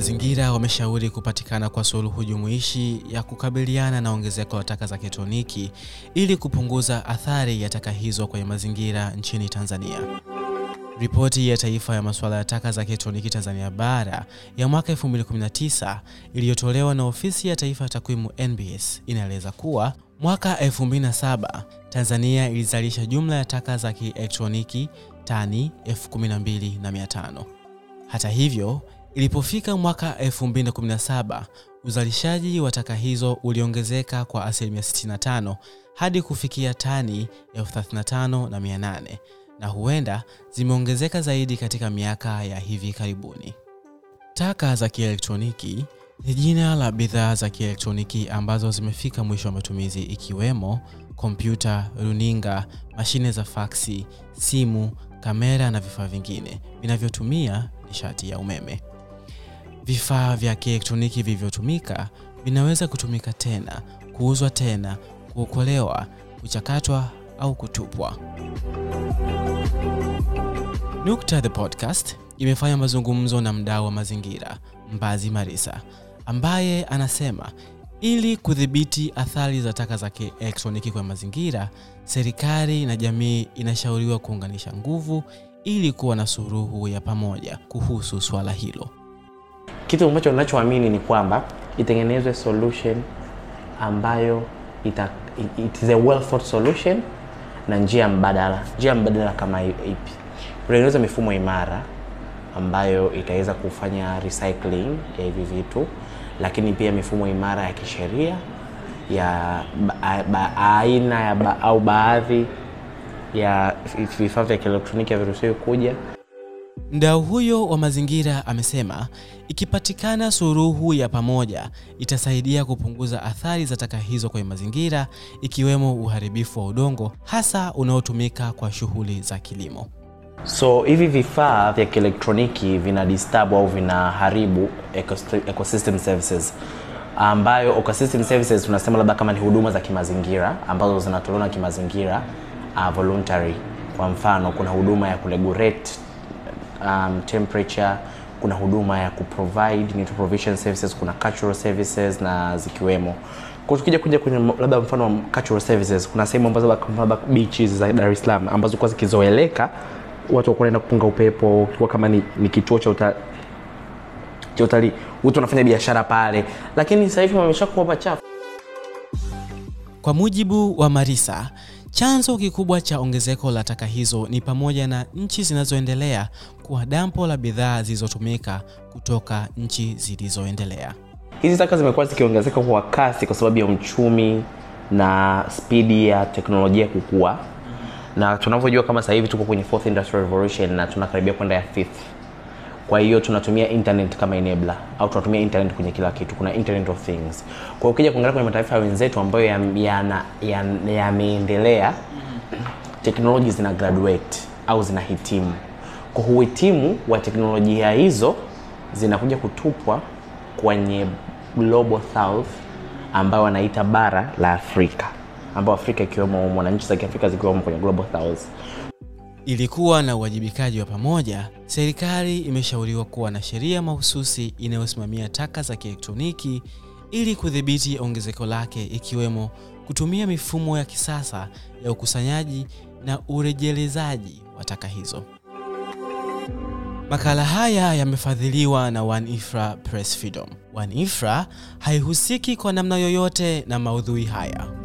mazingira wameshauri kupatikana kwa suluhu jumuishi ya kukabiliana na ongezeko la taka za kielektroniki ili kupunguza athari ya taka hizo kwenye mazingira nchini Tanzania. Ripoti ya Taifa ya Masuala ya Taka za Kielektroniki Tanzania Bara ya mwaka 2019 iliyotolewa na Ofisi ya Taifa ya Takwimu NBS inaeleza kuwa mwaka 2007 Tanzania ilizalisha jumla ya taka za kielektroniki tani 12,500. Hata hivyo, ilipofika mwaka 2017 uzalishaji wa taka hizo uliongezeka kwa asilimia 65 hadi kufikia tani 35,800 na huenda zimeongezeka zaidi katika miaka ya hivi karibuni. Taka za kielektroniki ni jina la bidhaa za kielektroniki ambazo zimefika mwisho wa matumizi ikiwemo kompyuta, runinga, mashine za faksi, simu, kamera na vifaa vingine vinavyotumia nishati ya umeme. Vifaa vya kielektroniki vilivyotumika vinaweza kutumika tena, kuuzwa tena, kuokolewa, kuchakatwa au kutupwa. Nukta the Podcast imefanya mazungumzo na mdau wa mazingira Mbazi Marisa ambaye anasema ili kudhibiti athari za taka za kielektroniki kwa mazingira, serikali na jamii inashauriwa kuunganisha nguvu ili kuwa na suluhu ya pamoja kuhusu swala hilo. Kitu ambacho ninachoamini ni kwamba itengenezwe solution ambayo ita, it is a well thought solution na njia mbadala. Njia mbadala kama ipi? Kutengeneza mifumo imara ambayo itaweza kufanya recycling ya hivi vitu, lakini pia mifumo imara ya kisheria ya ba, ba, aina ya ba, au baadhi ya vifaa vya kielektroniki haviruhusiwi kuja. Mdau huyo wa mazingira amesema ikipatikana suluhu ya pamoja itasaidia kupunguza athari za taka hizo kwenye mazingira ikiwemo uharibifu wa udongo hasa unaotumika kwa shughuli za kilimo. So hivi vifaa vya kielektroniki vina disturb au vinaharibu ecosystem services ambayo ecosystem services tunasema labda kama ni huduma za kimazingira ambazo zinatolewa na kimazingira uh, voluntary. Kwa mfano kuna huduma ya kuregulate um, temperature, kuna huduma ya kuprovide nutrition provision services, kuna cultural services na zikiwemo. Kwa tukija kuja kwenye labda mfano wa cultural services, kuna sehemu ambazo labda beaches za Dar es Salaam ambazo kwa zikizoeleka watu wako wanaenda kupunga upepo, kwa kama ni, ni kituo cha uta, cha utalii, watu wanafanya biashara pale, lakini sasa hivi wameshakuwa pachafu. Kwa mujibu wa Marisa, chanzo kikubwa cha ongezeko la taka hizo ni pamoja na nchi zinazoendelea kuwa dampo la bidhaa zilizotumika kutoka nchi zilizoendelea. Hizi taka zimekuwa zikiongezeka kwa kasi kwa sababu ya uchumi na spidi ya teknolojia kukua na tunavyojua kama sasa hivi tuko kwenye fourth industrial revolution na tunakaribia kwenda ya fifth. Kwa hiyo tunatumia internet kama enabler au tunatumia internet kwenye kila kitu. Kuna internet of things. Kwa hiyo ukija kuangalia kwenye mataifa wenzetu ambayo yameendelea ya, ya, ya teknoloji zina graduate au zina hitimu. Kwa uhitimu wa teknolojia hizo zinakuja kutupwa kwenye global south ambayo wanaita bara la Afrika ambao Afrika ikiwemo na nchi za Kiafrika zikiwemo kwenye global south. Ilikuwa na uwajibikaji wa pamoja, serikali imeshauriwa kuwa na sheria mahususi inayosimamia taka za kielektroniki ili kudhibiti ongezeko lake, ikiwemo kutumia mifumo ya kisasa ya ukusanyaji na urejelezaji wa taka hizo. Makala haya yamefadhiliwa na One Infra Press Freedom. One Ifra haihusiki kwa namna yoyote na maudhui haya.